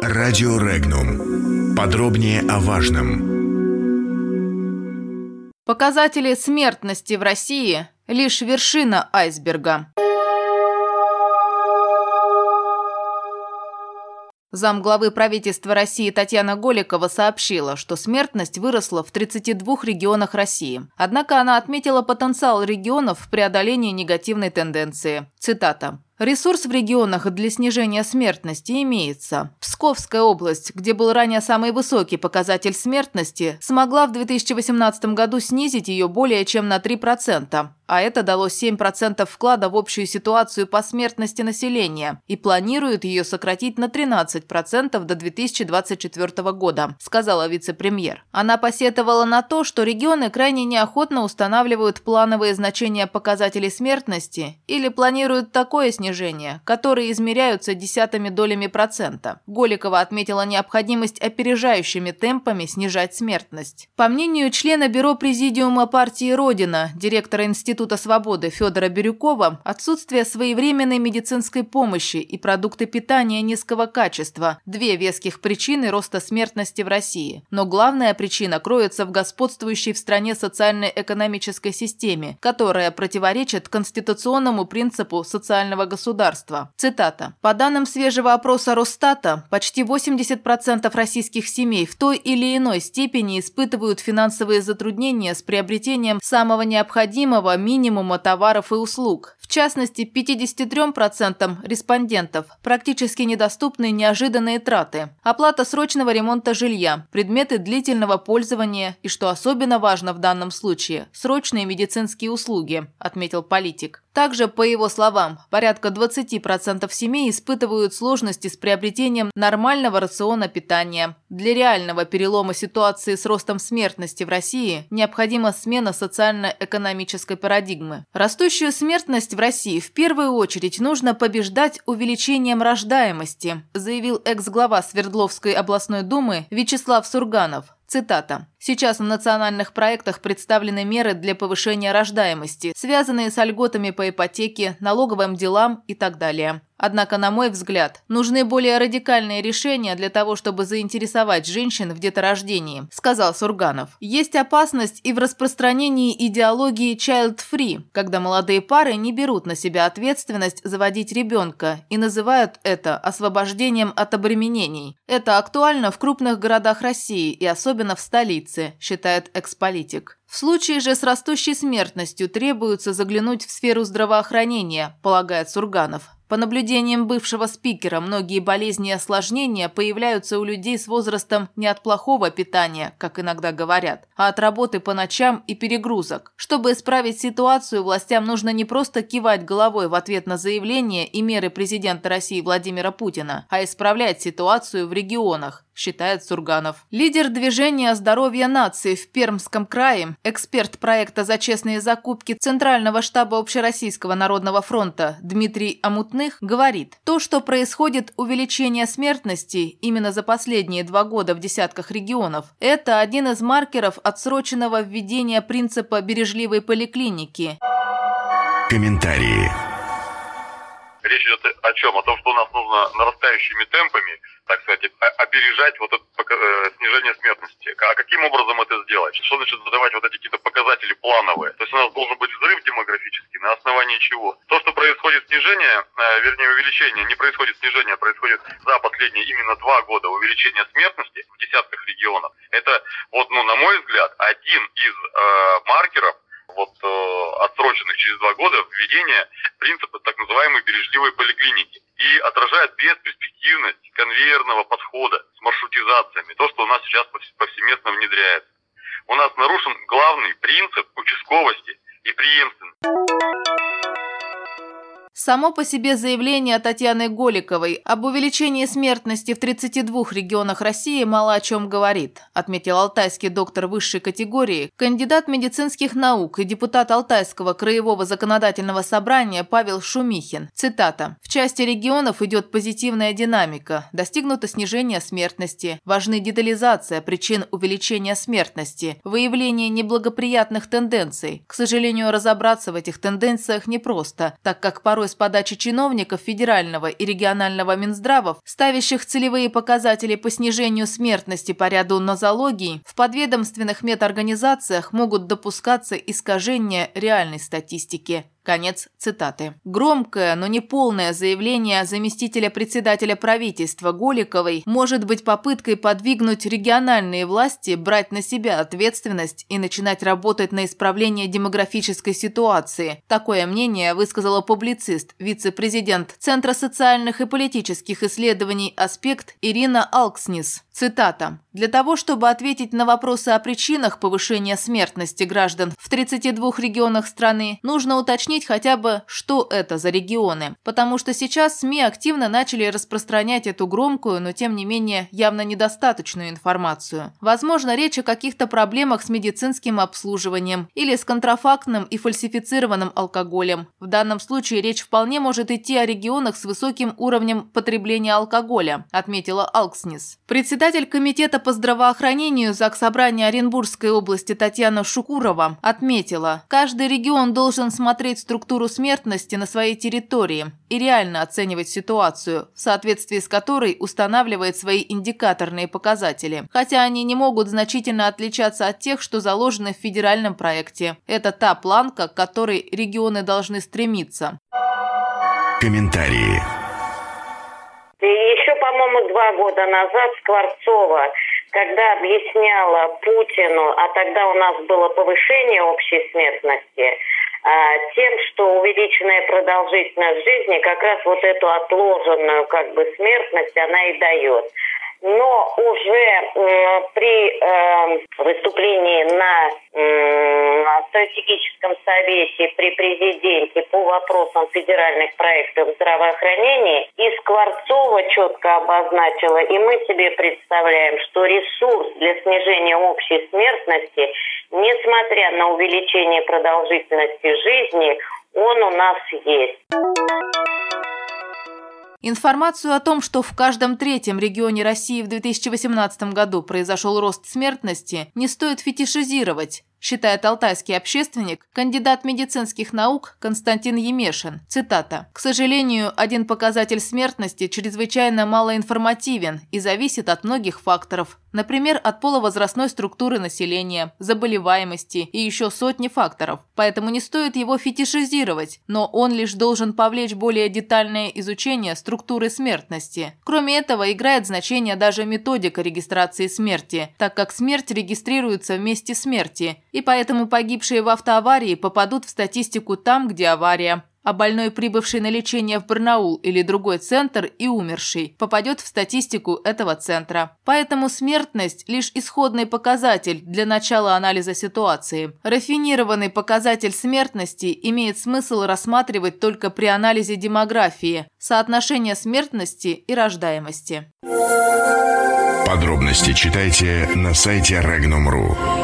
Радио Регнум. Подробнее о важном. Показатели смертности в России – лишь вершина айсберга. Замглавы правительства России Татьяна Голикова сообщила, что смертность выросла в 32 регионах России. Однако она отметила потенциал регионов в преодолении негативной тенденции. Цитата. Ресурс в регионах для снижения смертности имеется. Псковская область, где был ранее самый высокий показатель смертности, смогла в 2018 году снизить ее более чем на 3%, а это дало 7% вклада в общую ситуацию по смертности населения и планирует ее сократить на 13% до 2024 года, сказала вице-премьер. Она посетовала на то, что регионы крайне неохотно устанавливают плановые значения показателей смертности или планируют такое снижение снижения, которые измеряются десятыми долями процента. Голикова отметила необходимость опережающими темпами снижать смертность. По мнению члена Бюро Президиума партии «Родина», директора Института свободы Федора Бирюкова, отсутствие своевременной медицинской помощи и продукты питания низкого качества – две веских причины роста смертности в России. Но главная причина кроется в господствующей в стране социально-экономической системе, которая противоречит конституционному принципу социального государства государства. Цитата. По данным свежего опроса Росстата, почти 80% российских семей в той или иной степени испытывают финансовые затруднения с приобретением самого необходимого минимума товаров и услуг. В частности, 53% респондентов практически недоступны неожиданные траты, оплата срочного ремонта жилья, предметы длительного пользования и, что особенно важно в данном случае, срочные медицинские услуги, отметил политик. Также, по его словам, порядка 20% семей испытывают сложности с приобретением нормального рациона питания. Для реального перелома ситуации с ростом смертности в России необходима смена социально-экономической парадигмы. Растущую смертность в России в первую очередь нужно побеждать увеличением рождаемости, заявил экс-глава Свердловской областной думы Вячеслав Сурганов. Цитата. Сейчас в национальных проектах представлены меры для повышения рождаемости, связанные с льготами по ипотеке, налоговым делам и так далее. Однако, на мой взгляд, нужны более радикальные решения для того, чтобы заинтересовать женщин в деторождении, сказал Сурганов. Есть опасность и в распространении идеологии child-free, когда молодые пары не берут на себя ответственность заводить ребенка и называют это освобождением от обременений. Это актуально в крупных городах России и особенно в столице считает эксполитик. В случае же с растущей смертностью требуется заглянуть в сферу здравоохранения, полагает Сурганов. По наблюдениям бывшего спикера, многие болезни и осложнения появляются у людей с возрастом не от плохого питания, как иногда говорят, а от работы по ночам и перегрузок. Чтобы исправить ситуацию, властям нужно не просто кивать головой в ответ на заявления и меры президента России Владимира Путина, а исправлять ситуацию в регионах, считает Сурганов. Лидер движения «Здоровье нации» в Пермском крае, эксперт проекта «За честные закупки» Центрального штаба Общероссийского народного фронта Дмитрий Амутных говорит, то, что происходит увеличение смертности именно за последние два года в десятках регионов, это один из маркеров отсроченного введения принципа бережливой поликлиники. Комментарии. Речь идет о чем? О том, что у нас нужно нарастающими темпами так сказать, опережать вот это э, снижение смертности. А каким образом это сделать? Что значит задавать вот эти какие-то показатели плановые? То есть у нас должен быть взрыв демографический, на основании чего? То, что происходит снижение, э, вернее увеличение, не происходит снижение, а происходит за последние именно два года увеличение смертности в десятках регионов. Это, вот, ну, на мой взгляд, один из э, маркеров вот э, отсроченных через два года введения принципа так называемой бережливой поликлиники и отражает бесперспективность конвейерного подхода с маршрутизациями, то, что у нас сейчас повсеместно внедряется. У нас нарушен главный принцип участковости и преемственности. Само по себе заявление Татьяны Голиковой об увеличении смертности в 32 регионах России мало о чем говорит, отметил алтайский доктор высшей категории, кандидат медицинских наук и депутат Алтайского краевого законодательного собрания Павел Шумихин. Цитата. «В части регионов идет позитивная динамика, достигнуто снижение смертности, важны детализация причин увеличения смертности, выявление неблагоприятных тенденций. К сожалению, разобраться в этих тенденциях непросто, так как порой порой с подачи чиновников федерального и регионального Минздравов, ставящих целевые показатели по снижению смертности по ряду нозологий, в подведомственных медорганизациях могут допускаться искажения реальной статистики. Конец цитаты. Громкое, но не полное заявление заместителя председателя правительства Голиковой может быть попыткой подвигнуть региональные власти брать на себя ответственность и начинать работать на исправление демографической ситуации. Такое мнение высказала публицист, вице-президент Центра социальных и политических исследований «Аспект» Ирина Алкснис. Цитата. «Для того, чтобы ответить на вопросы о причинах повышения смертности граждан в 32 регионах страны, нужно уточнить хотя бы, что это за регионы. Потому что сейчас СМИ активно начали распространять эту громкую, но тем не менее явно недостаточную информацию. Возможно, речь о каких-то проблемах с медицинским обслуживанием или с контрафактным и фальсифицированным алкоголем. В данном случае речь вполне может идти о регионах с высоким уровнем потребления алкоголя, отметила Алкснис. Председатель комитета по здравоохранению Заксобрания Оренбургской области Татьяна Шукурова отметила, каждый регион должен смотреть структуру смертности на своей территории и реально оценивать ситуацию, в соответствии с которой устанавливает свои индикаторные показатели, хотя они не могут значительно отличаться от тех, что заложены в федеральном проекте. Это та планка, к которой регионы должны стремиться. Комментарии. Еще, по-моему, два года назад Скворцова когда объясняла Путину, а тогда у нас было повышение общей смертности, тем, что увеличенная продолжительность жизни как раз вот эту отложенную как бы смертность она и дает. Но уже э, при э, выступлении на э, стратегическом совете при президенте по вопросам федеральных проектов здравоохранения и Скворцова четко обозначила, и мы себе представляем, что ресурс для снижения общей смертности, несмотря на увеличение продолжительности жизни, он у нас есть. Информацию о том, что в каждом третьем регионе России в 2018 году произошел рост смертности, не стоит фетишизировать считает алтайский общественник, кандидат медицинских наук Константин Емешин. Цитата. «К сожалению, один показатель смертности чрезвычайно малоинформативен и зависит от многих факторов, например, от полувозрастной структуры населения, заболеваемости и еще сотни факторов. Поэтому не стоит его фетишизировать, но он лишь должен повлечь более детальное изучение структуры смертности. Кроме этого, играет значение даже методика регистрации смерти, так как смерть регистрируется вместе смерти, и поэтому погибшие в автоаварии попадут в статистику там, где авария, а больной, прибывший на лечение в Барнаул или другой центр и умерший, попадет в статистику этого центра. Поэтому смертность – лишь исходный показатель для начала анализа ситуации. Рафинированный показатель смертности имеет смысл рассматривать только при анализе демографии, соотношения смертности и рождаемости. Подробности читайте на сайте Regnum.ru.